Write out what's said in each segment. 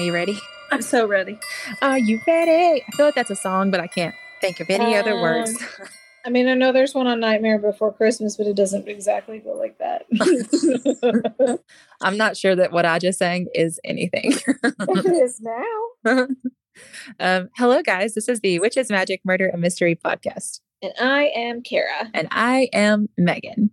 Are you ready? I'm so ready. Are you ready? I feel like that's a song, but I can't think of any other words. Um, I mean, I know there's one on Nightmare Before Christmas, but it doesn't exactly go like that. I'm not sure that what I just sang is anything. it is now. um, hello, guys. This is the Witches, Magic, Murder, and Mystery podcast. And I am Kara. And I am Megan.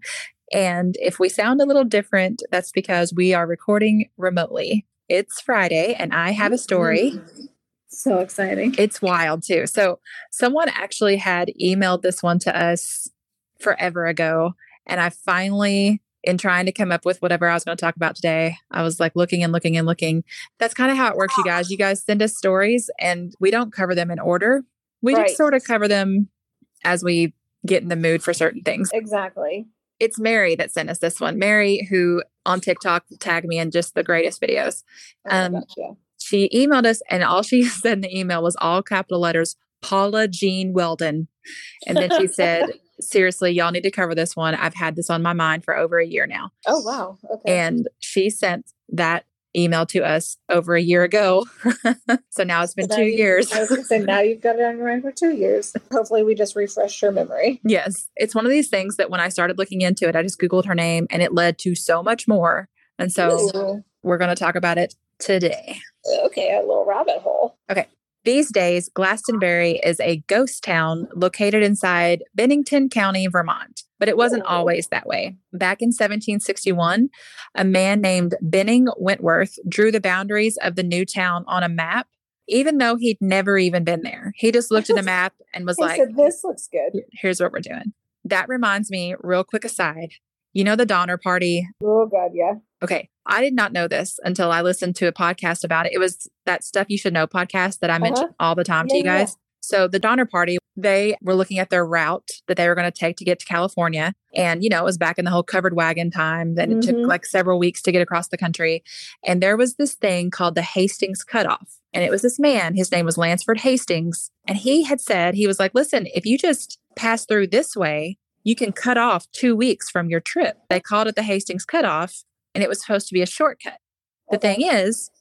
And if we sound a little different, that's because we are recording remotely. It's Friday, and I have a story. Mm-hmm. So exciting. It's wild too. So, someone actually had emailed this one to us forever ago. And I finally, in trying to come up with whatever I was going to talk about today, I was like looking and looking and looking. That's kind of how it works, you guys. You ah. guys send us stories and we don't cover them in order. We Right. just sort of cover them as we get in the mood for certain things. Exactly. It's Mary that sent us this one. Mary, who on TikTok tagged me in just the greatest videos. Oh Um, gosh, yeah. She emailed us, and all she said in the email was all capital letters Paula Jean Weldon. And then she said, Seriously, y'all need to cover this one. I've had this on my mind for over a year now. Oh wow. Okay. And she sent that email to us over a year ago. so now it's been So two you- years. I was going to say now you've got it on your mind for two years. Hopefully, we just refreshed your memory. Yes. It's one of these things that when I started looking into it, I just Googled her name and it led to so much more. And so Ooh. we're going to talk about it today. okay, a little rabbit hole. These days, Glastonbury is a ghost town located inside Bennington County, Vermont. But it wasn't always that way. Back in 1761, a man named Benning Wentworth drew the boundaries of the new town on a map, even though he'd never even been there. He just looked at the map and was He like, said, "This looks good." here's what we're doing. That reminds me, real quick aside, you know the Donner Party? Oh God, yeah. Okay, I did not know this until I listened to a podcast about it. It was that Stuff You Should Know podcast that I mention all the time to Yeah, you yeah. guys. So the Donner Party, they were looking at their route that they were going to take to get to California. And, you know, it was back in the whole covered wagon time. Then it took Mhm. like several weeks to get across the country. And there was this thing called the Hastings Cutoff. And it was this man, his name was Lansford Hastings. And he had said, he was like, listen, if you just pass through this way, you can cut off two weeks from your trip. They called it the Hastings Cutoff, and it was supposed to be a shortcut. The thing is,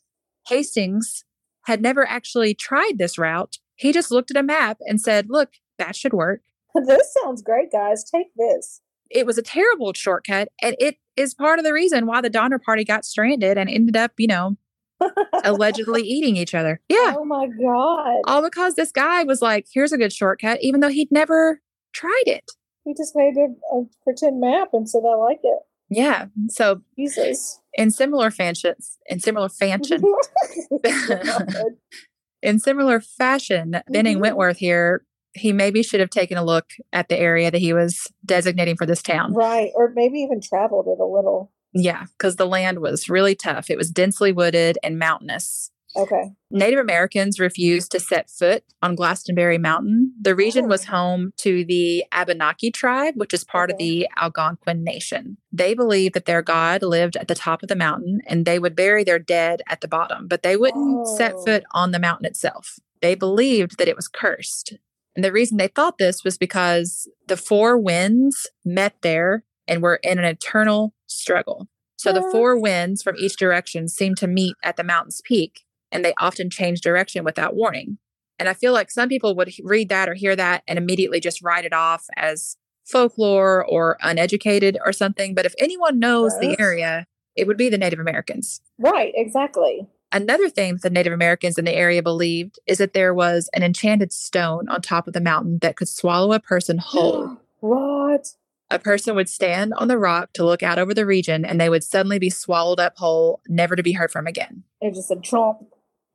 Hastings had never actually tried this route. He just looked at a map and said, look, that should work. This sounds great, guys. Take this. It was a terrible shortcut, and it is part of the reason why the Donner Party got stranded and ended up, you know, allegedly eating each other. Yeah. Oh my God. All because this guy was like, here's a good shortcut, even though he'd never tried it. He just made a, a pretend map and said, "I like it." Yeah. So Jesus. in similar fashions, in similar fashion, in similar fashion, Benning Mhm. Wentworth here, he maybe should have taken a look at the area that he was designating for this town. right, or maybe even traveled it a little. Yeah, because the land was really tough. It was densely wooded and mountainous. Okay. Native Americans refused to set foot on Glastonbury Mountain. The region was Oh. home to the Abenaki tribe, which is part of the Algonquin Nation. They believed that their god lived at the top of the mountain and they would bury their dead at the bottom, but they wouldn't set Oh. foot on the mountain itself. They believed that it was cursed. And the reason they thought this was because the four winds met there and were in an eternal struggle. So the four winds from each direction seemed to meet at the mountain's peak, and they often change direction without warning. And I feel like some people would read that or hear that and immediately just write it off as folklore or uneducated or something. But if anyone knows the area, it would be the Native Americans. Right. Exactly. Another thing the Native Americans in the area believed is that there was an enchanted stone on top of the mountain that could swallow a person whole. what? a person would stand on the rock to look out over the region and they would suddenly be swallowed up whole, never to be heard from again. It just said Trump.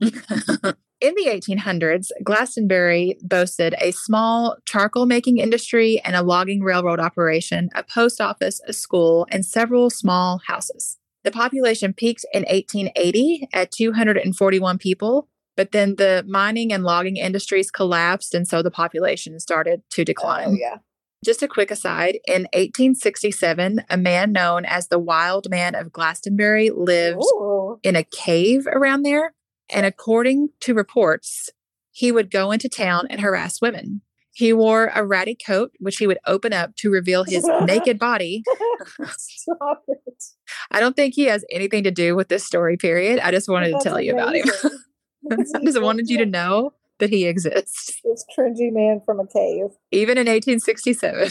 In the 1800s, Glastonbury boasted a small charcoal making industry and a logging railroad operation, a post office, a school, and several small houses. The population peaked in 1880 at 241 people, but then the mining and logging industries collapsed, and so the population started to oh, decline. Oh yeah. Just a quick aside in 1867, a man known as the Wild Man of Glastonbury lived Ooh. in a cave around there. And according to reports, he would go into town and harass women. He wore a ratty coat, which he would open up to reveal his naked body. Stop it. I don't think he has anything to do with this story, period. I just wanted That's to tell you about him. amazing. I just wanted you to know that he exists. This cringy man from a cave. Even in 1867.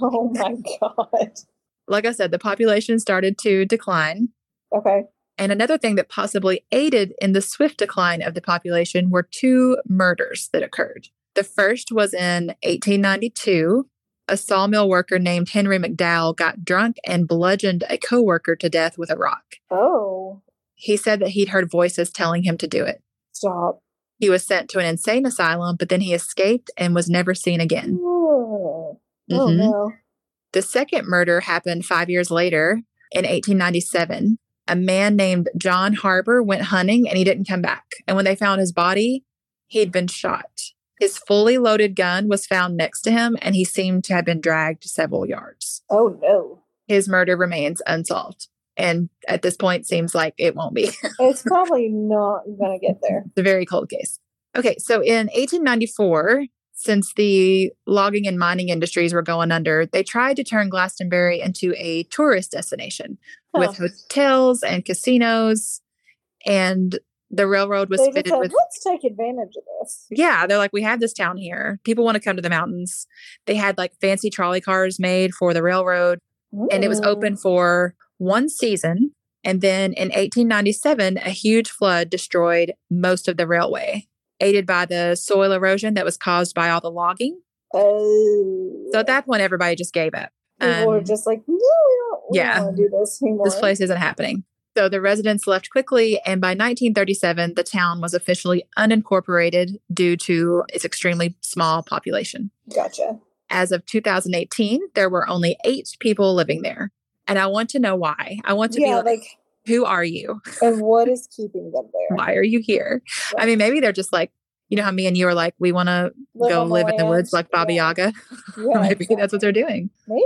Oh my god. Like I said, the population started to decline. Okay. And another thing that possibly aided in the swift decline of the population were two murders that occurred. The first was in 1892. A sawmill worker named Henry McDowell got drunk and bludgeoned a coworker to death with a rock. Oh. He said that he'd heard voices telling him to do it. Stop. He was sent to an insane asylum, but then he escaped and was never seen again. Oh, Mhm. no. The second murder happened five years later in 1897. A man named John Harbor went hunting and he didn't come back. And when they found his body, he'd been shot. His fully loaded gun was found next to him and he seemed to have been dragged several yards. Oh no. His murder remains unsolved. And at this point, seems like it won't be. It's probably not gonna get there. It's a very cold case. Okay, so in 1894, since the logging and mining industries were going under, they tried to turn Glastonbury into a tourist destination with hotels and casinos. And the railroad was They fitted said, with, let's take advantage of this. yeah, they're like, we have this town here. People want to come to the mountains. They had like fancy trolley cars made for the railroad, and it was open for one season. And then in 1897, a huge flood destroyed most of the railway, aided by the soil erosion that was caused by all the logging. Oh. So at that point, everybody just gave up. People were just like, no, we don't, we yeah. don't want to do this anymore. this place isn't happening. So the residents left quickly, and by 1937, the town was officially unincorporated due to its extremely small population. Gotcha. As of 2018, there were only eight people living there. And I want to know why. I want to Yeah, be like, like, who are you? and what is keeping them there? Why are you here? I mean, maybe they're just like, you know how me and you are like, we want to go live in the woods like Baba Yeah. Yaga. Yeah, maybe that's what they're doing. Maybe.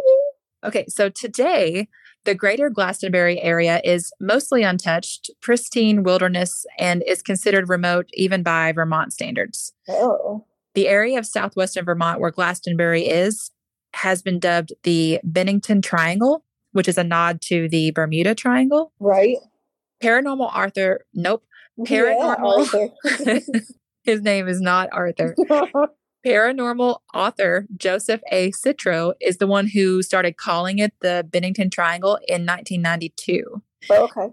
Okay, so today, the greater Glastonbury area is mostly untouched, pristine wilderness, and is considered remote even by Vermont standards. Oh. The area of southwestern Vermont where Glastonbury is has been dubbed the Bennington Triangle, which is a nod to the Bermuda Triangle. Right? Paranormal Arthur, nope, Yeah, Paranormal. Arthur. his name is not Arthur. Paranormal author Joseph A. Citro is the one who started calling it the Bennington Triangle in 1992. Oh, okay.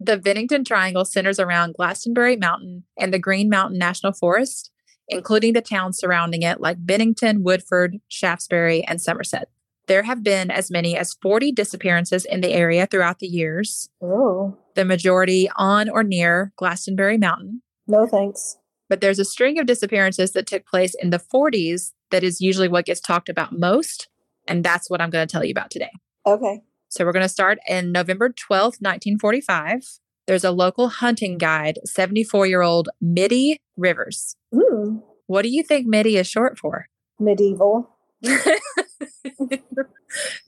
The Bennington Triangle centers around Glastonbury Mountain and the Green Mountain National Forest, including the towns surrounding it like Bennington, Woodford, Shaftsbury, and Somerset. There have been as many as 40 disappearances in the area throughout the years, Oh. the majority on or near Glastonbury Mountain. No thanks. But there's a string of disappearances that took place in the 40s that is usually what gets talked about most. And that's what I'm going to tell you about today. Okay. So we're going to start in November 12th, 1945. There's a local hunting guide, 74 year old Middie Rivers. Mm. What do you think Middie is short for? Medieval. Is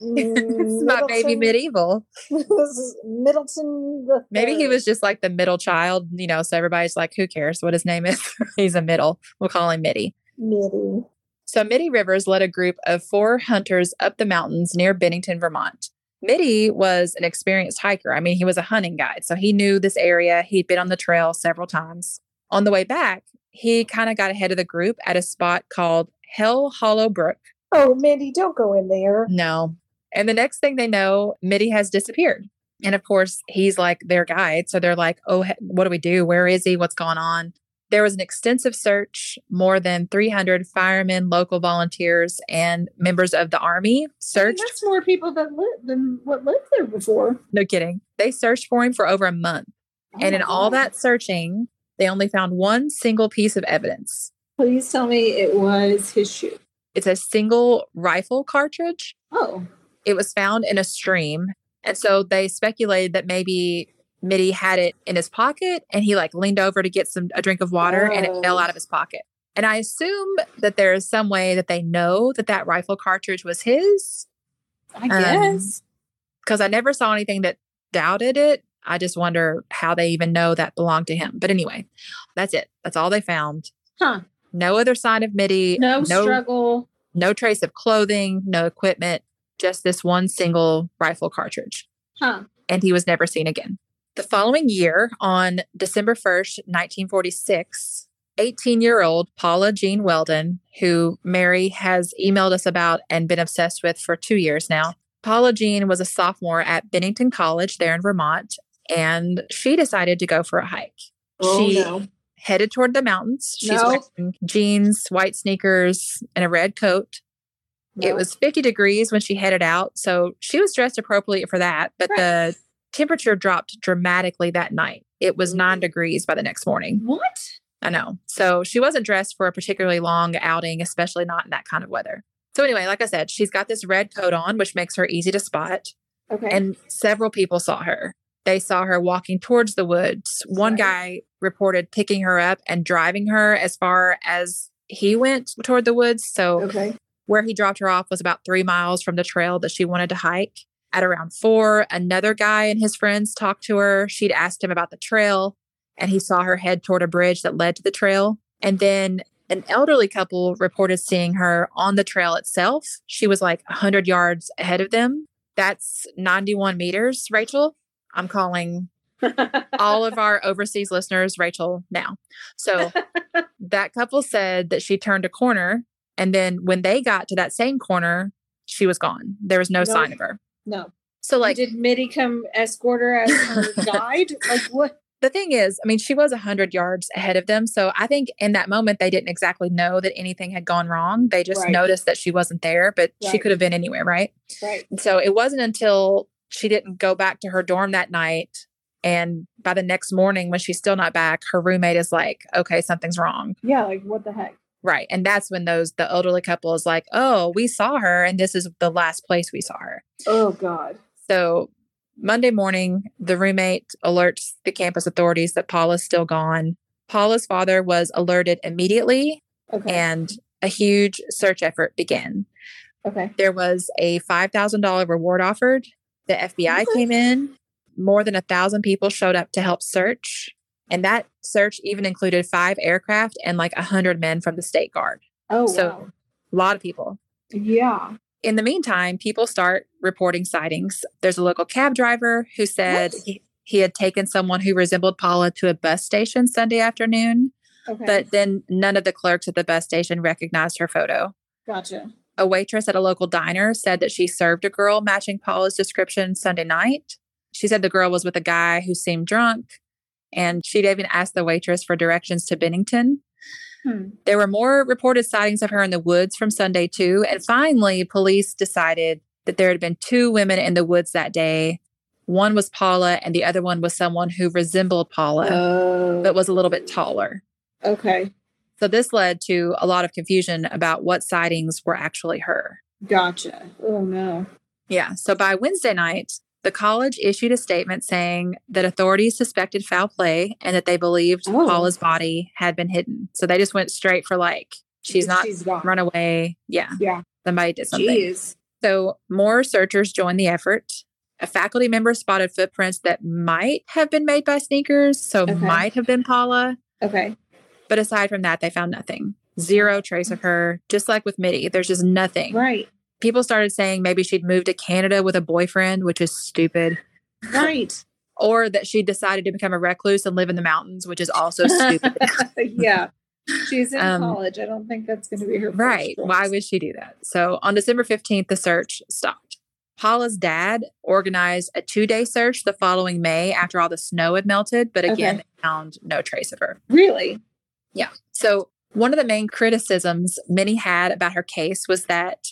mm, my baby medieval. this is Middleton. Maybe he was just like the middle child, you know, so everybody's like, who cares what his name is? He's a middle. We'll call him Middie. Middie. So Middie Rivers led a group of four hunters up the mountains near Bennington, Vermont. Middie was an experienced hiker. I mean, he was a hunting guide, so he knew this area. He'd been on the trail several times. On the way back, he kind of got ahead of the group at a spot called Hell Hollow Brook. Oh, Mindy, don't go in there. No. And the next thing they know, Middie has disappeared. And of course, he's like their guide. So they're like, oh, what do we do? Where is he? What's going on? There was an extensive search. More than 300 firemen, local volunteers, and members of the army searched. That's more people that live than what lived there before. No kidding. They searched for him for over a month. and Oh in my all that oh. searching, they only found one single piece of evidence. Please tell me it was his shoe. It's a single rifle cartridge. Oh. It was found in a stream. And so they speculated that maybe Middie had it in his pocket and he like leaned over to get some a drink of water and it fell Oh. out of his pocket. And I assume that there is some way that they know that that rifle cartridge was his I Um, guess. because I never saw anything that doubted it. I just wonder how they even know that belonged to him. But anyway, that's it. That's all they found. Huh. No other sign of Middie. No, no, struggle. no trace of clothing, no equipment, just this one single rifle cartridge. Huh. And he was never seen again. The following year, on December 1st, 1946, 18 year old Paula Jean Weldon, who Mary has emailed us about and been obsessed with for two years now. Paula Jean was a sophomore at Bennington College there in Vermont, and she decided to go for a hike. Oh, she no. Headed toward the mountains. She's No. wearing jeans, white sneakers, and a red coat. It was 50 degrees when she headed out, so she was dressed appropriately for that, but the temperature dropped dramatically that night. It was nine degrees by the next morning. What? I know. So she wasn't dressed for a particularly long outing, especially not in that kind of weather. So, anyway, like I said, she's got this red coat on, which makes her easy to spot. Okay. And several people saw her. They saw her walking towards the woods. One guy reported picking her up and driving her as far as he went toward the woods. So, okay. where he dropped her off was about three miles from the trail that she wanted to hike. At around four, another guy and his friends talked to her. She'd asked him about the trail, and he saw her head toward a bridge that led to the trail. And then an elderly couple reported seeing her on the trail itself. She was like 100 yards ahead of them. That's 91 meters, Rachel. I'm calling all of our overseas listeners Rachel now. So that couple said that she turned a corner and then when they got to that same corner, she was gone. There was no, No. sign of her. no. So like did Middie come escort her as her guide? Like what? the thing is, I mean, she was 100 yards ahead of them. So I think in that moment, they didn't exactly know that anything had gone wrong. They just Right. noticed that she wasn't there, but she could have been anywhere, right? Right. So it wasn't until she didn't go back to her dorm that night. And by the next morning, when she's still not back, her roommate is like, okay, something's wrong. Yeah. Like what the heck? Right. And that's when those, the elderly couple is like, oh, we saw her and this is the last place we saw her. Oh God. So Monday morning, the roommate alerts the campus authorities that Paula's still gone. Paula's father was alerted immediately Okay. and a huge search effort began. okay. There was a $5,000 reward offered. The FBI came in. More than a thousand people showed up to help search. And that search even included five aircraft and like a hundred men from the state guard. Oh so- wow. A lot of people. Yeah. In the meantime, people start reporting sightings. There's a local cab driver who said he, he had taken someone who resembled Paula to a bus station Sunday afternoon, Okay. but then none of the clerks at the bus station recognized her photo. gotcha. A waitress at a local diner said that she served a girl matching Paula's description Sunday night. She said the girl was with a guy who seemed drunk, and she'd even asked the waitress for directions to Bennington. Hmm. There were more reported sightings of her in the woods from Sunday, too. And finally, police decided that there had been two women in the woods that day. One was Paula, and the other one was someone who resembled Paula, Oh. but was a little bit taller. okay. So, this led to a lot of confusion about what sightings were actually her. Gotcha. Oh no. Yeah. So, by Wednesday night, the college issued a statement saying that authorities suspected foul play and that they believed Oh. Paula's body had been hidden. So, they just went straight for like, she's not She's run away. Yeah. Yeah. Somebody did something. Jeez. So more searchers joined the effort. A faculty member spotted footprints that might have been made by sneakers, so Okay. might have been Paula. Okay. But aside from that, they found nothing. Zero trace of her. Just like with Middie, there's just nothing. Right. People started saying maybe she'd moved to Canada with a boyfriend, which is stupid, Right. or that she decided to become a recluse and live in the mountains, which is also stupid. yeah. She's in Um, college. I don't think that's going to be her. Right. Why would she do that? So on December 15th, the search stopped. Paula's dad organized a two day search the following May after all the snow had melted, but again, Okay. they found no trace of her. Really? Yeah. So one of the main criticisms many had about her case was that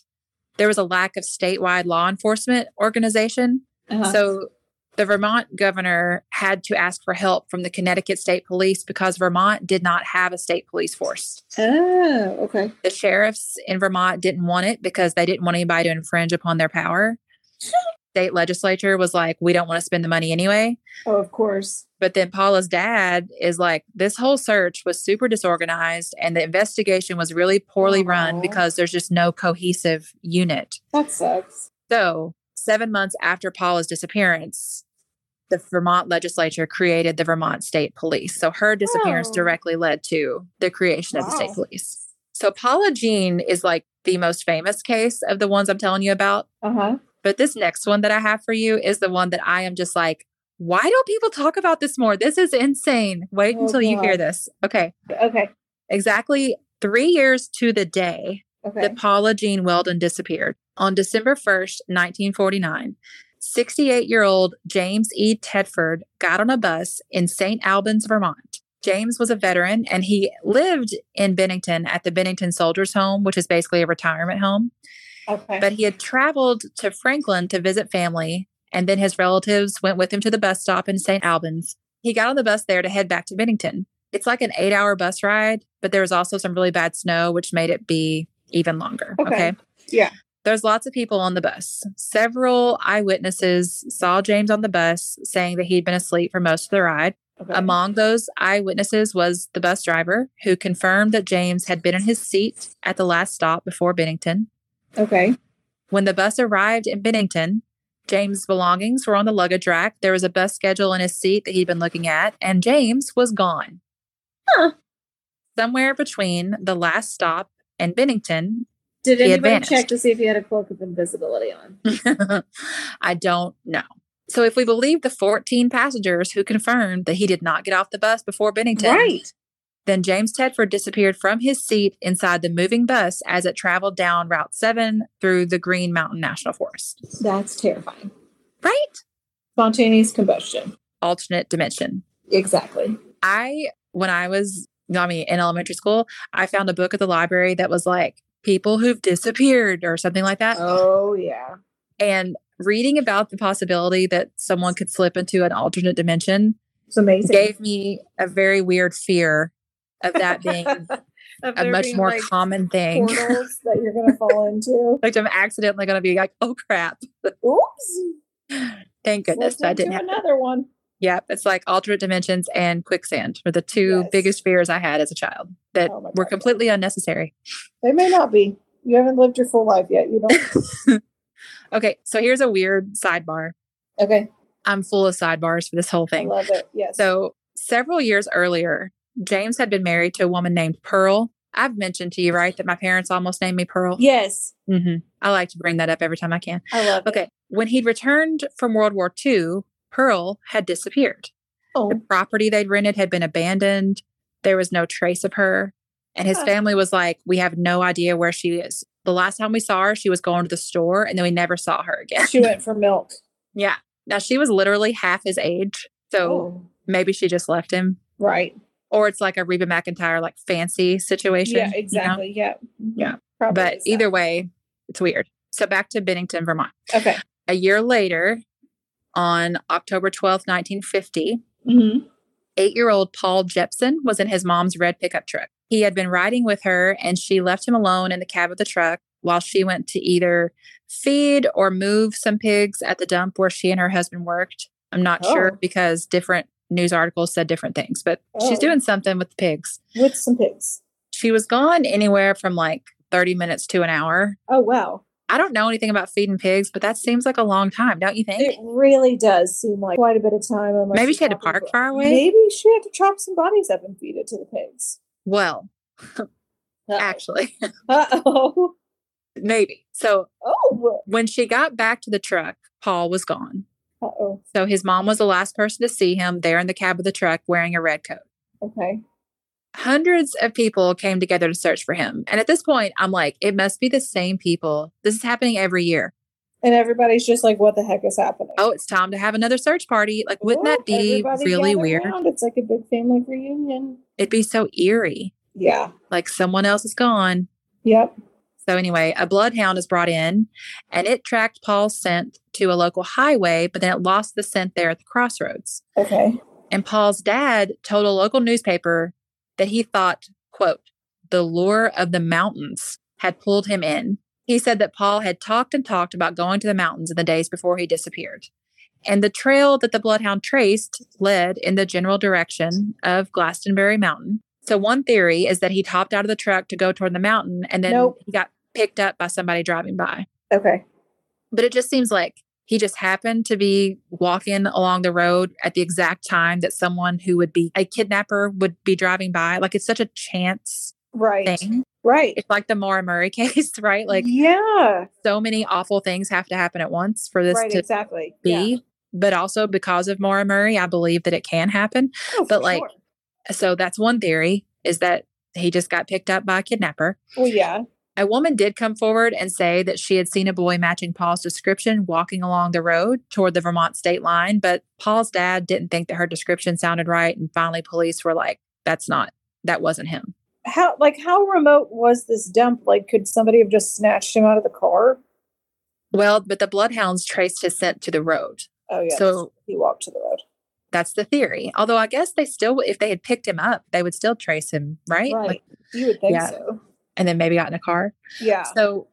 there was a lack of statewide law enforcement organization. Uh-huh. So the Vermont governor had to ask for help from the Connecticut State Police because Vermont did not have a state police force. oh, okay. the sheriffs in Vermont didn't want it because they didn't want anybody to infringe upon their power. State legislature was like, we don't want to spend the money anyway. Oh, of course. But then Paula's dad is like, this whole search was super disorganized and the investigation was really poorly run because there's just no cohesive unit. That sucks. So, seven months after Paula's disappearance, the Vermont legislature created the Vermont State Police. So her disappearance Oh. directly led to the creation of the state police. So Paula Jean is like the most famous case of the ones I'm telling you about. Uh huh. But this next one that I have for you is the one that I am just like, why don't people talk about this more? This is insane. Wait Oh, until you hear this. Okay. Okay. Exactly three years to the day Okay. that Paula Jean Weldon disappeared. On December 1st, 1949, 68 year old James E. Tedford got on a bus in St. Albans, Vermont. James was a veteran and he lived in Bennington at the Bennington Soldiers Home, which is basically a retirement home. Okay. But he had traveled to Franklin to visit family, and then his relatives went with him to the bus stop in St. Albans. He got on the bus there to head back to Bennington. It's like an eight hour bus ride, but there was also some really bad snow, which made it be even longer. Okay. Okay. Yeah. There's lots of people on the bus. Several eyewitnesses saw James on the bus, saying that he'd been asleep for most of the ride. okay. Among those eyewitnesses was the bus driver, who confirmed that James had been in his seat at the last stop before Bennington. Okay. When the bus arrived in Bennington, James' belongings were on the luggage rack. There was a bus schedule in his seat that he'd been looking at, and James was gone. Huh. Somewhere between the last stop and Bennington, Did anybody check to see if he had a cloak of invisibility on? I don't know. So, if we believe the 14 passengers who confirmed that he did not get off the bus before Bennington, Right. Then James Tedford disappeared from his seat inside the moving bus as it traveled down Route 7 through the Green Mountain National Forest. That's terrifying. Right? Spontaneous combustion. Alternate dimension. Exactly. I, when I was, I mean, in elementary school, I found a book at the library that was like people who've disappeared or something like that. Oh yeah. And reading about the possibility that someone could slip into an alternate dimension It's amazing. gave me a very weird fear of that being a much being, more like, common thing. portals that you're gonna fall into. like I'm accidentally going to be like, oh crap. Oops. Thank goodness Slipped that didn't happen. another one. Yep. It's like alternate dimensions and quicksand were the two Yes. biggest fears I had as a child that Oh were completely unnecessary. They may not be. You haven't lived your full life yet. You don't. Okay. So here's a weird sidebar. okay. I'm full of sidebars for this whole I thing. love it. Yes. So several years earlier, James had been married to a woman named Pearl. I've mentioned to you, right, that my parents almost named me Pearl. yes, hmm I like to bring that up every time I can. I love it. Okay. When he'd returned from World War II, Pearl had disappeared. Oh, The property they'd rented had been abandoned. There was no trace of her. And his family was like, We have no idea where she is. The last time we saw her, she was going to the store and then we never saw her again. she went for milk. yeah. Now she was literally half his age. So Oh, maybe she just left him. right. Or it's like a Reba McEntire, like fancy situation. Yeah, you know? exactly. Yeah. Yeah. Probably But that. either way, it's weird. So back to Bennington, Vermont. Okay. A year later, on October twelfth, 1950, Mm-hmm. eight year old Paul Jepson was in his mom's red pickup truck. He had been riding with her and she left him alone in the cab of the truck while she went to either feed or move some pigs at the dump where she and her husband worked. I'm not sure Oh. because different news articles said different things, but she's Oh. doing something with the pigs. With some pigs. She was gone anywhere from like 30 minutes to an hour. Oh wow. I don't know anything about feeding pigs, but that seems like a long time, don't you think? It really does seem like quite a bit of time. Maybe she had to park far away? Maybe she had to chop some bodies up and feed it to the pigs. Well, actually, Uh oh. maybe. So Oh. when she got back to the truck, Paul was gone. Uh oh. So his mom was the last person to see him there in the cab of the truck wearing a red coat. Okay. Hundreds of people came together to search for him. And at this point, I'm like, it must be the same people. This is happening every year. And everybody's just like, "What the heck is happening?" Oh, it's time to have another search party. Like, wouldn't that be really weird? around. It's like a big family reunion. It'd be so eerie. Yeah. Like someone else is gone. Yep. So anyway, a bloodhound is brought in and it tracked Paul's scent to a local highway, but then it lost the scent there at the crossroads. Okay. And Paul's dad told a local newspaper that he thought, quote, the lure of the mountains had pulled him in. He said that Paul had talked and talked about going to the mountains in the days before he disappeared. And the trail that the bloodhound traced led in the general direction of Glastonbury Mountain. So one theory is that he hopped out of the truck to go toward the mountain and then Nope. he got picked up by somebody driving by. Okay. But it just seems like he just happened to be walking along the road at the exact time that someone who would be a kidnapper would be driving by. Like it's such a chance Right. thing. Right. It's like the Maura Murray case, right? Like yeah. so many awful things have to happen at once for this Right. to Exactly. be. Yeah. But also because of Maura Murray, I believe that it can happen. Oh, but, like, sure. So that's one theory is that he just got picked up by a kidnapper. well, yeah. A woman did come forward and say that she had seen a boy matching Paul's description walking along the road toward the Vermont state line, but Paul's dad didn't think that her description sounded right. And finally, police were like, that's not, that wasn't him. How like how remote was this dump? Like, could somebody have just snatched him out of the car? Well, but the bloodhounds traced his scent to the road. Oh yeah. So- he walked to the road. That's the theory. Although I guess they still, if they had picked him up, they would still trace him, right? Right. Like, you would think yeah. so. And then maybe got in a car. Yeah. So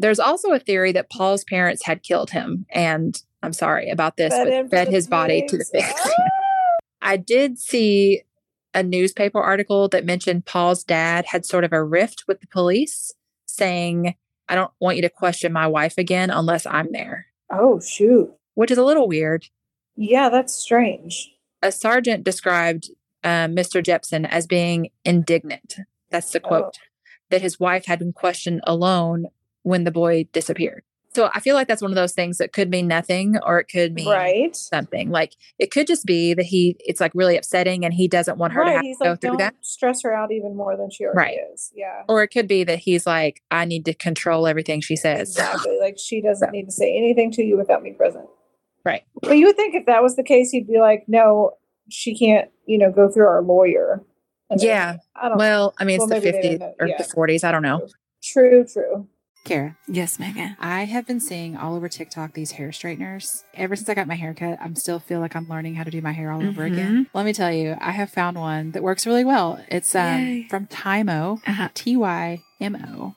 there's also a theory that Paul's parents had killed him. And I'm sorry about this, Fed but fed his body to the pigs. pigs. I did see a newspaper article that mentioned Paul's dad had sort of a rift with the police saying, I don't want you to question my wife again unless I'm there, Oh shoot. which is a little weird. Yeah, that's strange. A sergeant described uh, Mr. Jepson as being indignant. That's the Oh. That his wife had been questioned alone when the boy disappeared. So I feel like that's one of those things that could mean nothing or it could mean Right. something. Like it could just be that he, it's like really upsetting and he doesn't want her to have He's to go like, through that. stress her out even more than she already Right. is. Yeah. Or it could be that he's like, I need to control everything she says. Exactly. like she doesn't need to say anything to you without me present. Right. But you would think if that was the case, he'd be like, no, she can't, you know, go through our lawyer. And then- Yeah. I don't Well, I mean, Well, it's the 50s or yeah. the 40s. I don't know. True, true. Kara, Yes, Megan. I have been seeing all over TikTok these hair straighteners. Ever since I got my haircut, I'm still feel like I'm learning how to do my hair all over again. Let me tell you, I have found one that works really well. It's um, from Tymo, Uh-huh. T Y M O,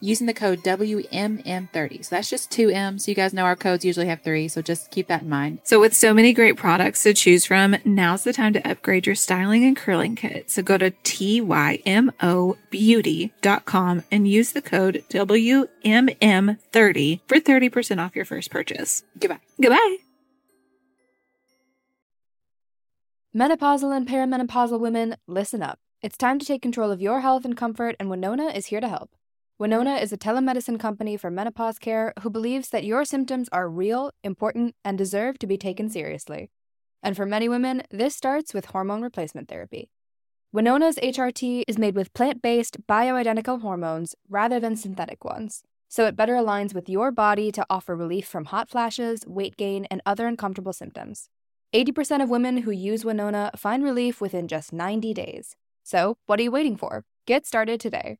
using the code WMM30. So that's just two M. So you guys know our codes usually have three. So just keep that in mind. So, with so many great products to choose from, now's the time to upgrade your styling and curling kit. So, go to TYMOBeauty.com and use the code WMM30 for 30% off your first purchase. Goodbye. Goodbye. Menopausal and perimenopausal women, listen up. It's time to take control of your health and comfort, and Winona is here to help. Winona is a telemedicine company for menopause care who believes that your symptoms are real, important, and deserve to be taken seriously. And for many women, this starts with hormone replacement therapy. Winona's HRT is made with plant based, bioidentical hormones rather than synthetic ones, so it better aligns with your body to offer relief from hot flashes, weight gain, and other uncomfortable symptoms. 80% of women who use Winona find relief within just 90 days. So, what are you waiting for? Get started today.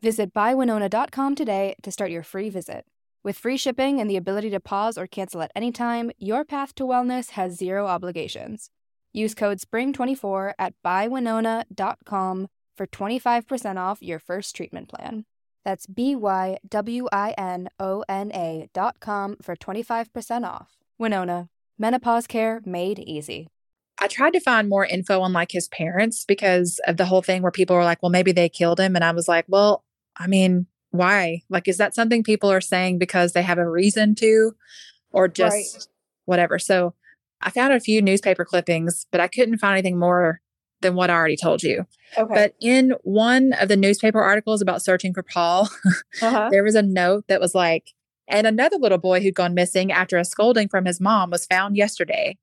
Visit buywinona.com today to start your free visit. With free shipping and the ability to pause or cancel at any time, your path to wellness has zero obligations. Use code SPRING24 at buywinona.com for 25% off your first treatment plan. That's B Y W I N O N A dot com for 25% off. Winona, menopause care made easy. I tried to find more info on like his parents because of the whole thing where people were like, well, maybe they killed him. And I was like, well, I mean, why? Like, is that something people are saying because they have a reason to or just Right. whatever? So I found a few newspaper clippings, but I couldn't find anything more than what I already told you. Okay. But in one of the newspaper articles about searching for Paul, uh-huh. there was a note that was like, and another little boy who'd gone missing after a scolding from his mom was found yesterday.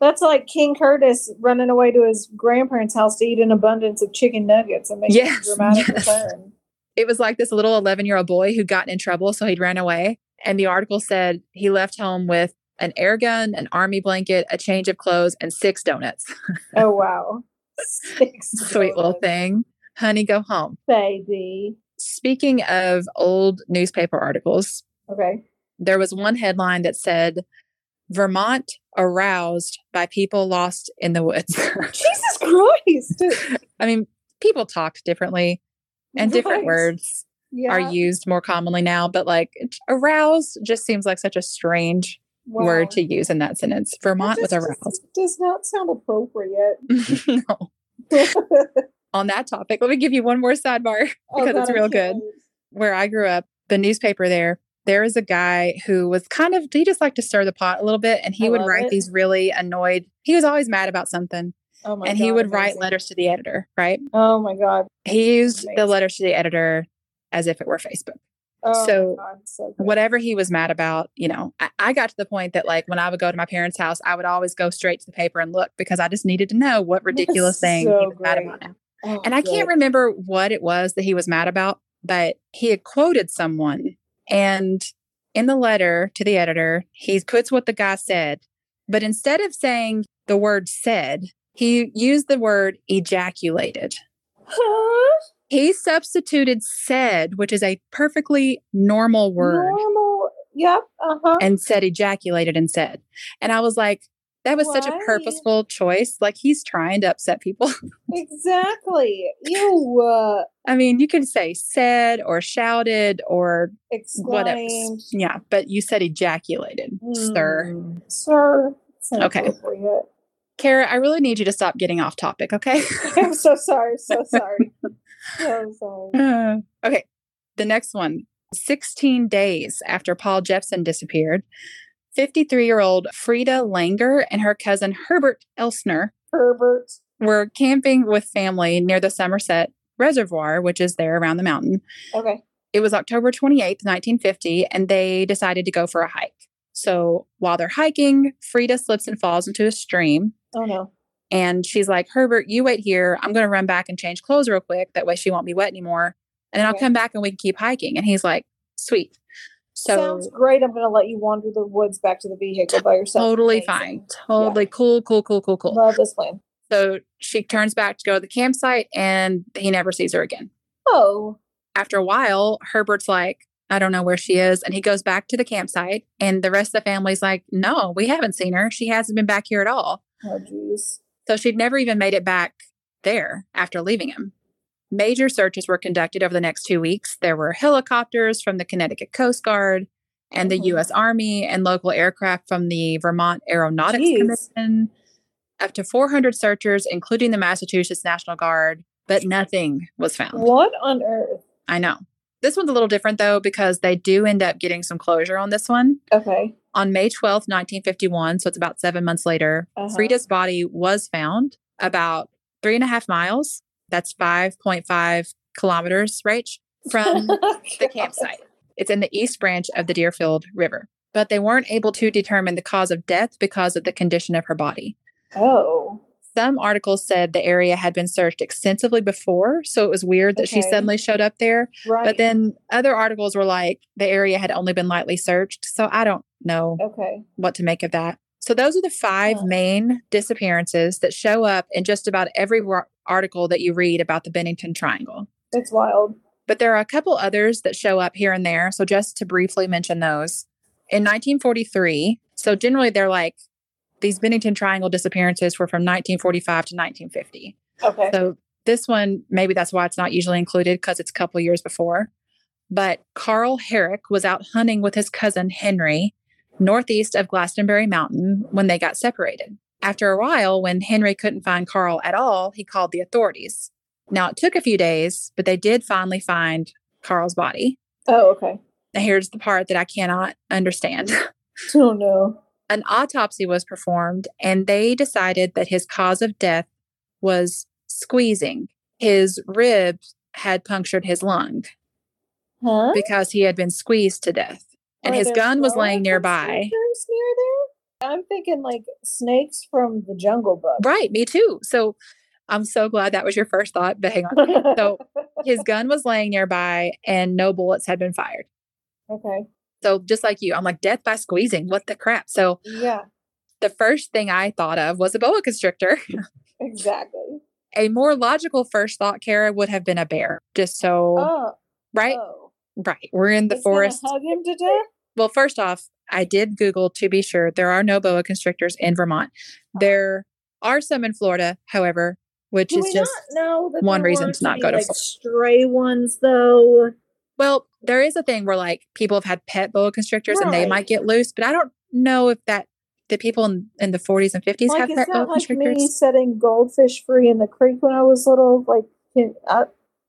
That's like King Curtis running away to his grandparents' house to eat an abundance of chicken nuggets and make Yes, a dramatic yes. return. It was like this little 11 year old boy who'd gotten in trouble, so he'd ran away. And the article said he left home with an air gun, an army blanket, a change of clothes, and six donuts. Oh wow. Six Sweet little thing. Honey, go home. Baby. Speaking of old newspaper articles, Okay. there was one headline that said, Vermont aroused by people lost in the woods. Jesus Christ. I mean, people talked differently and different Right. words Yeah. are used more commonly now, but like aroused just seems like such a strange Wow. word to use in that sentence. Vermont was aroused. Does not sound appropriate. no. On that topic, let me give you one more sidebar Oh, because it's real good. Where I grew up, the newspaper there, there is a guy who was kind of, he just liked to stir the pot a little bit and he I would write it. these really annoyed, he was always mad about something Oh my and he God, would write amazing. letters to the editor, right? Oh my God. He used the letters to the editor as if it were Facebook. Oh So, God. So whatever he was mad about, you know, I, I got to the point that like when I would go to my parents' house, I would always go straight to the paper and look because I just needed to know what ridiculous thing so he was mad about now. Oh, And I can't remember what it was that he was mad about, but he had quoted someone. And in the letter to the editor, he puts what the guy said. But instead of saying the word said, he used the word ejaculated. Huh? He substituted said, which is a perfectly normal word. Normal. Yep. Uh huh. and said ejaculated instead. And I was like, that was such a purposeful choice. Like he's trying to upset people. Exactly. You uh, I mean, you could say said or shouted or whatever. exclaimed. Yeah, but you said ejaculated, sir. Hmm. Sir. Okay. Kara, I really need you to stop getting off topic, okay? I'm so sorry. So sorry. so sorry. Uh, okay. The next one 16 days after Paul Jepson disappeared, 53 year old Frieda Langer and her cousin Herbert Elsner Herbert. were camping with family near the Somerset Reservoir, which is there around the mountain. Okay. It was October 28th, 1950, and they decided to go for a hike. So while they're hiking, Frieda slips and falls into a stream. Oh no. And she's like, Herbert, you wait here. I'm going to run back and change clothes real quick. That way she won't be wet anymore. And then I'll come back and we can keep hiking. And he's like, sweet. So Sounds great. I'm going to let you wander the woods back to the vehicle by yourself. totally fine. Totally cool, cool, cool, cool, cool. Love this plan. So she turns back to go to the campsite and he never sees her again. Oh. after a while, Herbert's like, I don't know where she is. And he goes back to the campsite. And the rest of the family's like, No, we haven't seen her. She hasn't been back here at all. Oh jeez. So she'd never even made it back there after leaving him. Major searches were conducted over the next two weeks. There were helicopters from the Connecticut Coast Guard and the Mhm. U.S. Army and local aircraft from the Vermont Aeronautics Jeez. Commission. Up to 400 searchers, including the Massachusetts National Guard, but nothing was found. What on earth? I know. This one's a little different though, because they do end up getting some closure on this one. Okay. On May 12th, 1951, so it's about seven months later, Uh-huh. Frieda's body was found about three and a half miles. That's 5.5 kilometers, Rach, from the campsite. It's in the east branch of the Deerfield River. But they weren't able to determine the cause of death because of the condition of her body. Oh. Some articles said the area had been searched extensively before, so it was weird that she suddenly showed up there. Right. But then other articles were like the area had only been lightly searched. So I don't know Okay. what to make of that. So those are the five main disappearances that show up in just about every article that you read about the Bennington Triangle. It's wild. But there are a couple others that show up here and there. So just to briefly mention those. In 1943, so generally they're like these Bennington Triangle disappearances were from 1945 to 1950. Okay. So this one, maybe that's why it's not usually included because it's a couple years before. But Carl Herrick was out hunting with his cousin Henry northeast of Glastonbury Mountain when they got separated. After a while, when Henry couldn't find Carl at all, he called the authorities. Now, it took a few days, but they did finally find Carl's body. oh, okay. Now, here's the part that I cannot understand. Oh no. An autopsy was performed, and they decided that his cause of death was squeezing. His ribs had punctured his lung Huh? because he had been squeezed to death. And Are his gun was laying nearby. near there? I'm thinking like snakes from the Jungle Book. Right, me too. So I'm so glad that was your first thought, but hang on. So his gun was laying nearby and no bullets had been fired. okay. So just like you, I'm like, death by squeezing. What the crap? So Yeah. the first thing I thought of was a boa constrictor. Exactly. a more logical first thought, Kara, would have been a bear. Just so, Oh. right? Oh. Right. We're in the forest. Hug him to death. Well, first off, I did Google to be sure there are no boa constrictors in Vermont. Oh. There are some in Florida, however, which Do is just know one reason to not go to Florida. stray ones though? Well, there is a thing where like people have had pet boa constrictors and they might get loose, but I don't know if that the people in, in the 40s and 50s Like have pet boa like constrictors. me setting goldfish free in the creek when I was little? Like, I,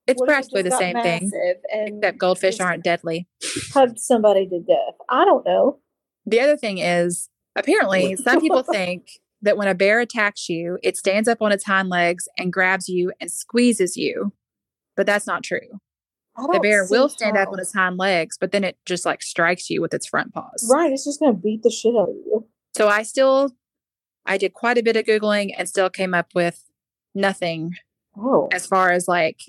it's practically the same thing, except goldfish aren't deadly. hugged somebody to death. I don't know. The other thing is apparently some people think that when a bear attacks you, it stands up on its hind legs and grabs you and squeezes you. But that's not true. The bear will stand up on its hind legs, but then it just like strikes you with its front paws. Right, it's just gonna beat the shit out of you. So I still I did quite a bit of googling and still came up with nothing Oh, as far as like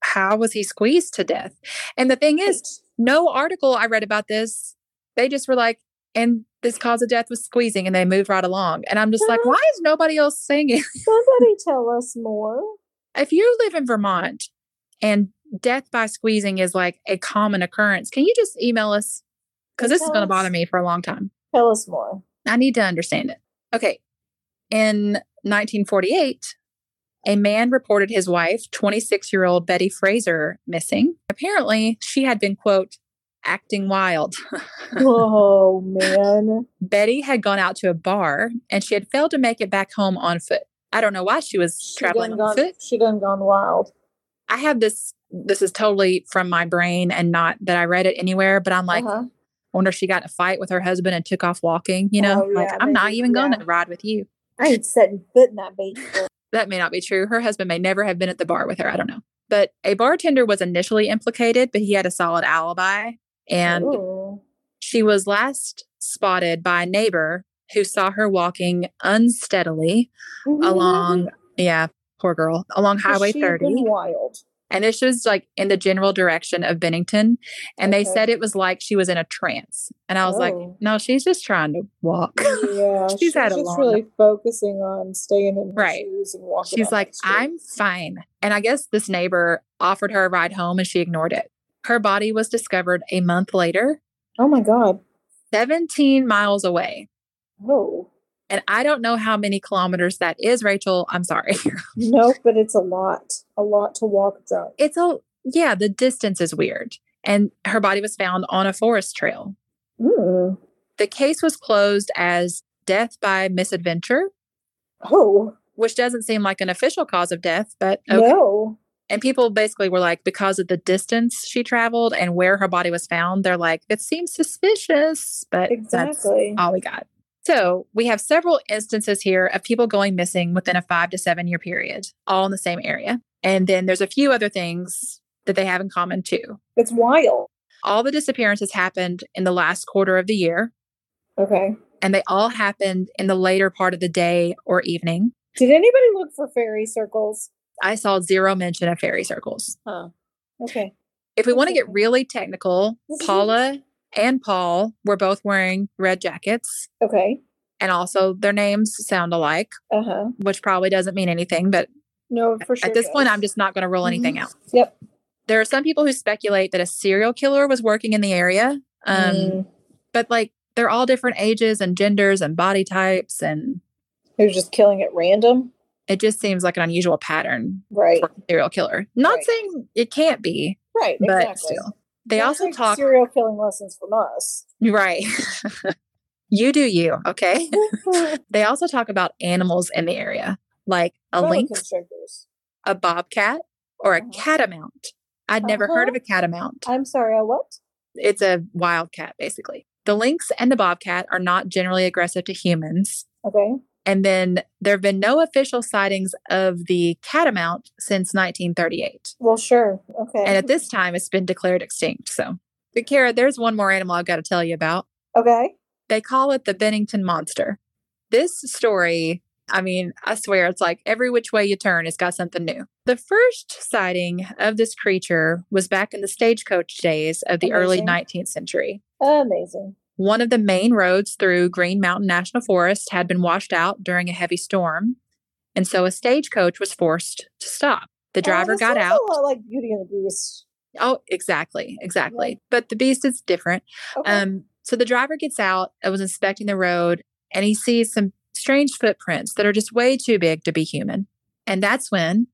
how was he squeezed to death? And the thing is, no article I read about this, they just were like, and this cause of death was squeezing, and they moved right along. And I'm just like, why is nobody else saying it? somebody tell us more. if you live in Vermont and death by squeezing is like a common occurrence, can you just email us? Because this is going to bother me for a long time. Tell us more. I need to understand it. Okay. In 1948, a man reported his wife, 26 year old Betty Fraser, missing. Apparently, she had been, quote, acting wild. oh man. Betty had gone out to a bar and she had failed to make it back home on foot. I don't know why she was She traveling on gone, foot. She done gone wild. I have this, this is totally from my brain and not that I read it anywhere, but I'm like, Uh-huh. I wonder if she got in a fight with her husband and took off walking, you know? Oh, like, yeah, I'm not maybe, even going yeah. to ride with you. I ain't setting foot in that baby. That may not be true. Her husband may never have been at the bar with her. I don't know. But a bartender was initially implicated, but he had a solid alibi. And Ooh. she was last spotted by a neighbor who saw her walking unsteadily along, yeah, poor girl, along Highway She 30. been wild. And this was like in the general direction of Bennington. And they said it was like she was in a trance. And I was like, Oh. no, she's just trying to walk. Yeah, She's she's had a long really focusing on staying in Right. shoes and walking. She's like. I'm fine. And I guess this neighbor offered her a ride home and she ignored it. Her body was discovered a month later, Oh my god. 17 miles away. Oh And I don't know how many kilometers that is, Rachel. I'm sorry. no, but it's a lot. A lot to walk drunk. It's a, yeah, the distance is weird. And her body was found on a forest trail. Mm. The case was closed as death by misadventure, Oh which doesn't seem like an official cause of death, but okay. no. And people basically were like, because of the distance she traveled and where her body was found, they're like, it seems suspicious, but that's Exactly. all we got. So we have several instances here of people going missing within a five to seven year period, all in the same area. And then there's a few other things that they have in common too. It's wild. All the disappearances happened in the last quarter of the year, Okay. and they all happened in the later part of the day or evening. Did anybody look for fairy circles? I saw zero mention of fairy circles. Huh. Okay. If we want to get really technical. Paula and Paul were both wearing red jackets, Okay. and also their names sound alike, Uh huh. which probably doesn't mean anything. But No, for sure. at this point. I'm just not going to rule anything Mhm. out. Yep. There are some people who speculate that a serial killer was working in the area, um, Mm. but like they're all different ages and genders and body types, and He was just killing at random. It just seems like an unusual pattern Right. for a serial killer. Not Right. saying it can't be, Right. but exactly. still. They Don't also talk serial killing lessons from us. right. you do you, okay? They also talk about animals in the area, like a lynx, a bobcat, or a Uh-huh. catamount. I'd never heard of Uh-huh. a catamount. I'm sorry, I what? It's a wild cat, basically. The lynx and the bobcat are not generally aggressive to humans. Okay. And then there have been no official sightings of the catamount since 1938. Well, sure. Okay. And at this time, it's been declared extinct. So, but Kara, there's one more animal I've got to tell you about. okay. They call it the Bennington Monster. This story, I mean, I swear it's like every which way you turn, it's got something new. The first sighting of this creature was back in the stagecoach days of the early 19th century. Amazing. One of the main roads through Green Mountain National Forest had been washed out during a heavy storm. And so a stagecoach was forced to stop. The driver Oh, got out. A lot like Beauty and the Beast. Oh, exactly. Exactly. But the beast is different. Okay. Um, so the driver gets out and was inspecting the road and he sees some strange footprints that are just way too big to be human. And that's when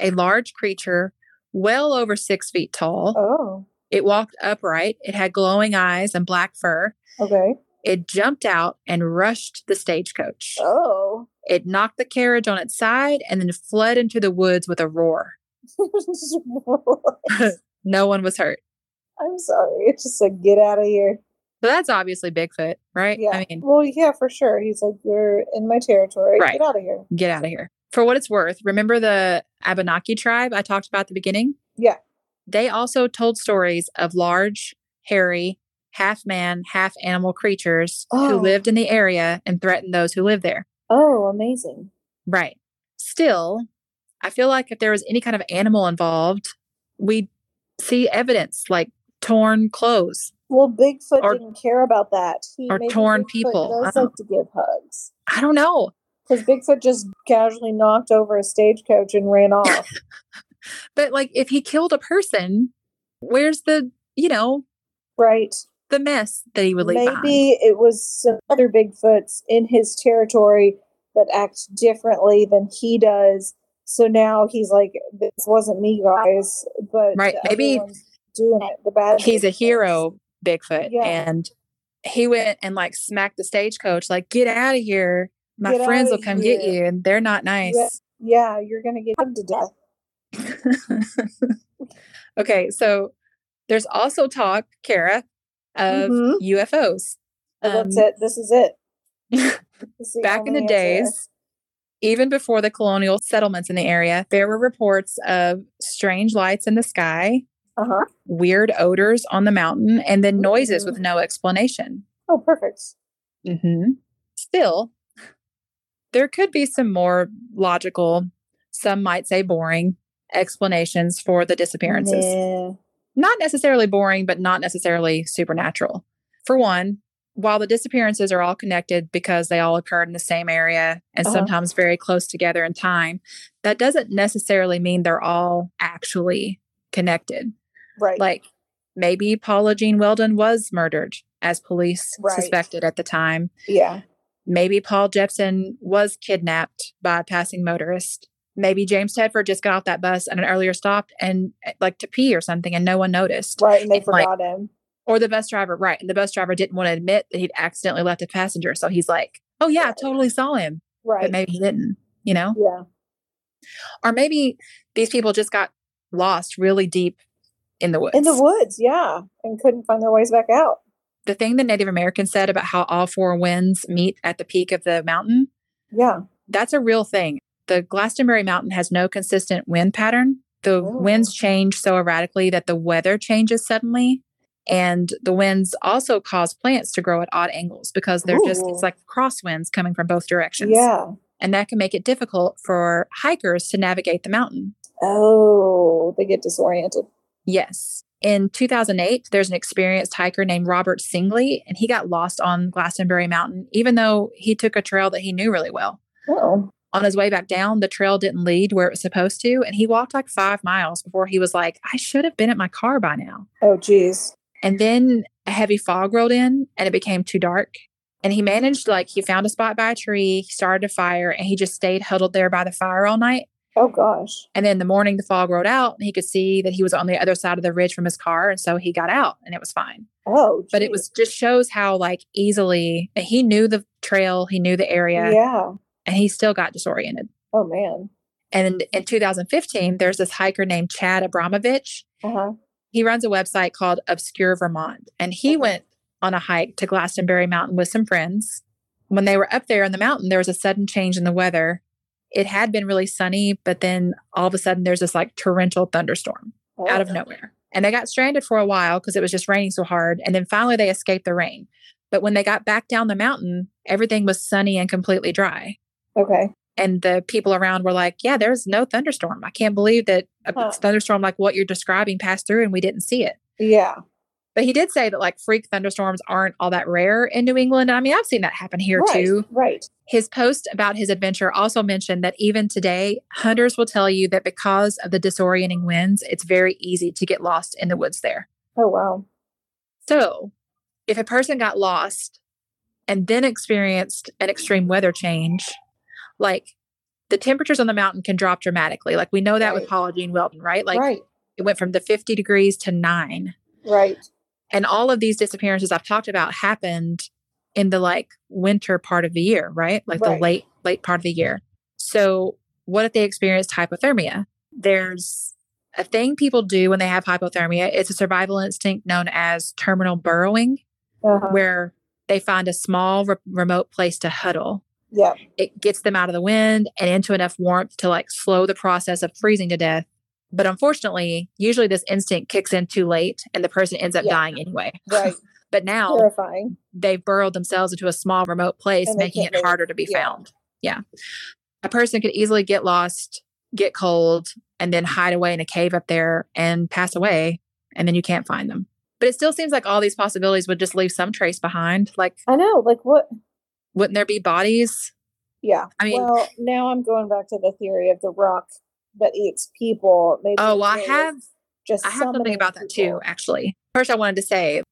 a large creature, well over six feet tall, oh. It walked upright. It had glowing eyes and black fur. Okay. It jumped out and rushed the stagecoach. Oh. It knocked the carriage on its side and then fled into the woods with a roar. No one was hurt. I'm sorry. It's just like get out of here. So that's obviously Bigfoot, right? Yeah. I mean, well, yeah, for sure. He's like, you're in my territory. Right. Get out of here. get out of here. For what it's worth, remember the Abenaki tribe I talked about at the beginning? Yeah. They also told stories of large, hairy, half man, half animal creatures who Oh. lived in the area and threatened those who lived there. Oh, amazing. Right. Still, I feel like if there was any kind of animal involved, we'd see evidence like torn clothes. Well, Bigfoot Or- didn't care about that. He or torn Bigfoot people. I Does don't- like to give hugs I don't know. because Bigfoot just casually knocked over a stagecoach and ran off. But like if he killed a person, where's the, you know, right. the mess that he would leave behind? Maybe it was some other Bigfoots in his territory that act differently than he does. So now he's like, "This wasn't me, guys." But Right, maybe doing it. The bad. he's a hero, Bigfoot, Yeah. and he went and like smacked the stagecoach, like, get out of here. My Get friends will come get you, and they're not nice. Yeah, you're gonna get him to death. okay, so there's also talk, Kara, of Mhm. UFOs. Oh, that's Um, it. This is it. This is Back in the answer. days, even before the colonial settlements in the area, there were reports of strange lights in the sky, Uh-huh. weird odors on the mountain, and then noises Mhm. with no explanation. Oh, perfect. Mm-hmm. Still, there could be some more logical, some might say boring explanations for the disappearances. Yeah. Not necessarily boring, but not necessarily supernatural. For one, while the disappearances are all connected because they all occurred in the same area and Uh-huh. sometimes very close together in time, that doesn't necessarily mean they're all actually connected. Right. Like maybe Paula Jean Weldon was murdered as police Right. suspected at the time. yeah. Maybe Paul Jepson was kidnapped by a passing motorist. Maybe James Tedford just got off that bus at an earlier stop and eh, like to pee or something and no one noticed. Right. And they And, like, forgot him. Or the bus driver, right. And the bus driver didn't want to admit that he'd accidentally left a passenger. So he's like, oh, yeah, I totally saw him. Right. But maybe he didn't, you know? yeah. Or maybe these people just got lost really deep in the woods. In the woods, yeah. And couldn't find their ways back out. the thing the Native Americans said about how all four winds meet at the peak of the mountain, Yeah. that's a real thing. The Glastonbury Mountain has no consistent wind pattern. The Oh. winds change so erratically that the weather changes suddenly. And the winds also cause plants to grow at odd angles because they're just, Ooh. it's like crosswinds coming from both directions. Yeah. And that can make it difficult for hikers to navigate the mountain. Oh, they get disoriented. Yes. In 2008, there's an experienced hiker named Robert Singley, and he got lost on Glastonbury Mountain, even though he took a trail that he knew really well. Oh. On his way back down, the trail didn't lead where it was supposed to, and he walked like five miles before he was like, I should have been at my car by now. Oh, geez. And then a heavy fog rolled in, and it became too dark. And he managed, like, he found a spot by a tree, he started a fire, and he just stayed huddled there by the fire all night. Oh gosh. And then the morning, the fog rolled out, and he could see that he was on the other side of the ridge from his car. And so he got out, and it was fine. Oh, But it was just shows how, like, easily he knew the trail, he knew the area, Yeah. And he still got disoriented. Oh man. And in 2015, there's this hiker named Chad Abramovich. Uh huh. He runs a website called Obscure Vermont, and he Okay. went on a hike to Glastonbury Mountain with some friends. When they were up there in the mountain, there was a sudden change in the weather. It had been really sunny, but then all of a sudden there's this like torrential thunderstorm out of nowhere. And they got stranded for a while because it was just raining so hard. And then finally they escaped the rain. But when they got back down the mountain, everything was sunny and completely dry. Okay. And the people around were like, Yeah, there's no thunderstorm. I can't believe that a Huh. thunderstorm like what you're describing passed through and we didn't see it. Yeah. But he did say that like freak thunderstorms aren't all that rare in New England. I mean, I've seen that happen here right. too. Right. His post about his adventure also mentioned that even today, hunters will tell you that because of the disorienting winds, it's very easy to get lost in the woods there. Oh wow. So, if a person got lost and then experienced an extreme weather change, like the temperatures on the mountain can drop dramatically. Like we know that with Right. Paula Jean Weldon, right? Like right. it went from the 50 degrees to nine. Right. And all of these disappearances I've talked about happened in the like winter part of the year, right? Like the late, late part of the year. So, what if they experienced hypothermia? There's a thing people do when they have hypothermia. It's a survival instinct known as terminal burrowing, Uh-huh. where they find a small re- remote place to huddle. Yeah. It gets them out of the wind and into enough warmth to like slow the process of freezing to death. But unfortunately, usually this instinct kicks in too late and the person ends up Yeah. dying anyway. Right. But now Terrifying. they've burrowed themselves into a small remote place, And making it harder to be Yeah. found. Yeah. A person could easily get lost, get cold, and then hide away in a cave up there and pass away. And then you can't find them. But it still seems like all these possibilities would just leave some trace behind. Like, I know. Like what? Wouldn't there be bodies? Yeah. I mean- well, now I'm going back to the theory of the rock that eats people. Maybe Oh, well, I have just I have something about that too, actually. First, I wanted to say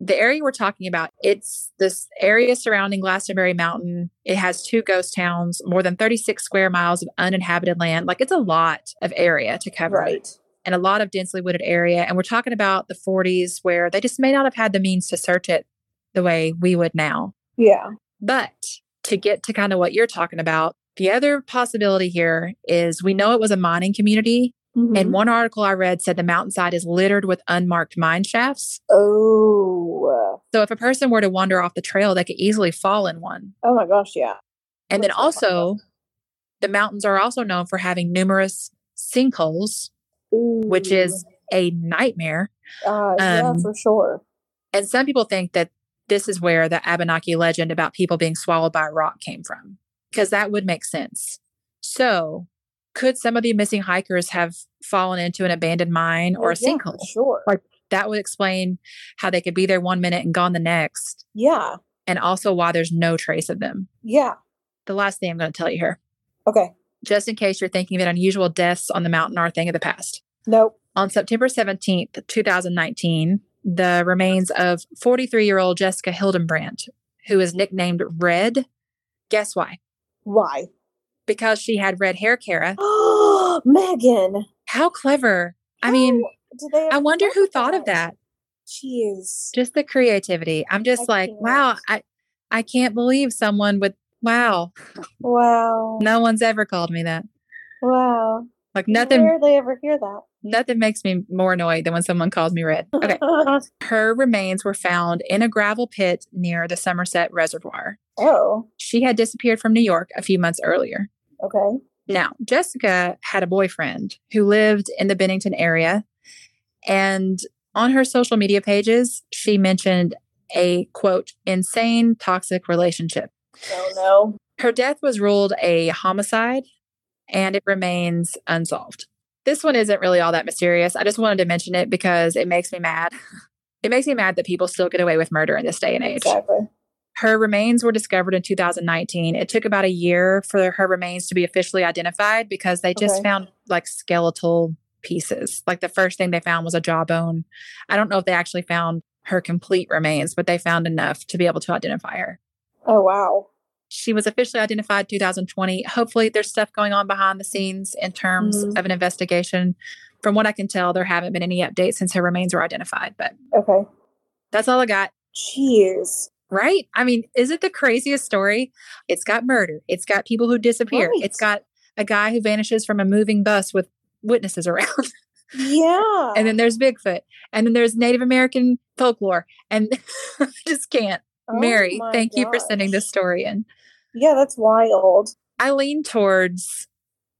the area we're talking about, it's this area surrounding Glastonbury Mountain. It has two ghost towns, more than 36 square miles of uninhabited land. Like it's a lot of area to cover Right. and a lot of densely wooded area. And we're talking about the 40s where they just may not have had the means to search it the way we would now. Yeah. But to get to kind of what you're talking about, the other possibility here is we know it was a mining community. Mhm. And one article I read said the mountainside is littered with unmarked mine shafts. oh. So if a person were to wander off the trail, they could easily fall in one. Oh my gosh. Yeah. And then That's so fucked also, the mountains are also known for having numerous sinkholes, which is a nightmare. Uh, yeah, um, for sure. And some people think that this is where the Abenaki legend about people being swallowed by a rock came from, because that would make sense. So, could some of the missing hikers have fallen into an abandoned mine or oh, a Yeah, sinkhole? sure. Like- That would explain how they could be there one minute and gone the next, yeah. and also why there's no trace of them. Yeah. The last thing I'm going to tell you here, Okay. just in case you're thinking that unusual deaths on the mountain are a thing of the past. Nope. On September 17th, 2019, the remains of 43 year old Jessica Hildenbrandt, who is nicknamed Red. Guess why? Why? Because she had red hair, Kara. Oh, Megan. How clever. I mean, How did they I wonder who thought of that. Jeez. Just the creativity. I'm just I like, can't. wow, I, I can't believe someone would, wow, Wow. no one's ever called me that. Wow. Like nothing, rarely ever hear that. nothing makes me more annoyed than when someone calls me red. Okay. Her remains were found in a gravel pit near the Somerset Reservoir. oh. She had disappeared from New York a few months earlier. Okay. Now, Jessica had a boyfriend who lived in the Bennington area. And on her social media pages, she mentioned a quote, insane toxic relationship. Oh no. Her death was ruled a homicide and it remains unsolved. This one isn't really all that mysterious. I just wanted to mention it because it makes me mad. It makes me mad that people still get away with murder in this day and age. Exactly. Her remains were discovered in 2019. It took about a year for her remains to be officially identified because they just Okay. found like skeletal pieces. Like the first thing they found was a jawbone. I don't know if they actually found her complete remains, but they found enough to be able to identify her. Oh wow. She was officially identified 2020. Hopefully, there's stuff going on behind the scenes in terms Mhm. of an investigation. From what I can tell, there haven't been any updates since her remains were identified. But Okay. that's all I got. Jeez. Right? I mean, is it the craziest story? It's got murder. It's got people who disappear. Right. It's got a guy who vanishes from a moving bus with witnesses around. Yeah. and then there's Bigfoot. And then there's Native American folklore. And I just can't. Oh Mary, thank you for sending this story in. Yeah, that's wild. I lean towards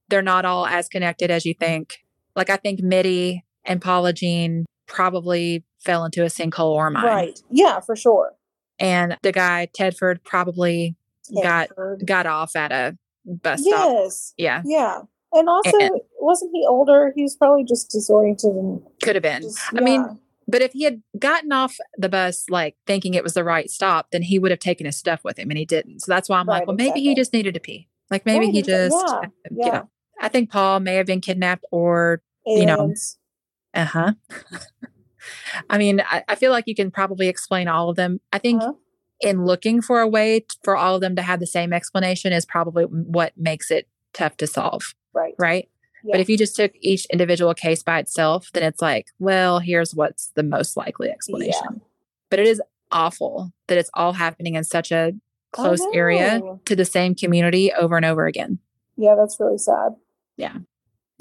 they're not all as connected as you think. Like I think Middie and Paula Jean probably fell into a sinkhole or mine. Right. Yeah, for sure. And the guy, Tedford, probably got Tedford. got off at a bus stop. Yes. Yeah, Yeah. And also, And- wasn't he older? He was probably just disoriented and could have been. just, I mean, yeah. But if he had gotten off the bus like thinking it was the right stop, then he would have taken his stuff with him and he didn't. So that's why I'm like, Right, well, maybe he just needed to pee. Like maybe Right, he just yeah, yeah. yeah. I think Paul may have been kidnapped or you know, uh-huh. I mean, I, I feel like you can probably explain all of them. I think Uh-huh. in looking for a way t- for all of them to have the same explanation is probably what makes it tough to solve, right. right? Yeah. But if you just took each individual case by itself, then it's like, well, here's what's the most likely explanation. But it is awful that it's all happening in such a close area to the same community over and over again. Yeah, that's really sad. Yeah.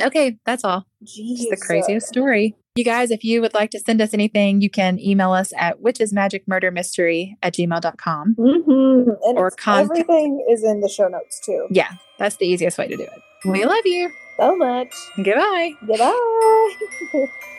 Okay, that's all. Jeez. The craziest story. You guys, if you would like to send us anything, you can email us at witchesmagicmurdermystery at gmail.com. Mm-hmm. And Or contact- everything is in the show notes too. Yeah, that's the easiest way to do it. We love you. So much. Goodbye. Goodbye.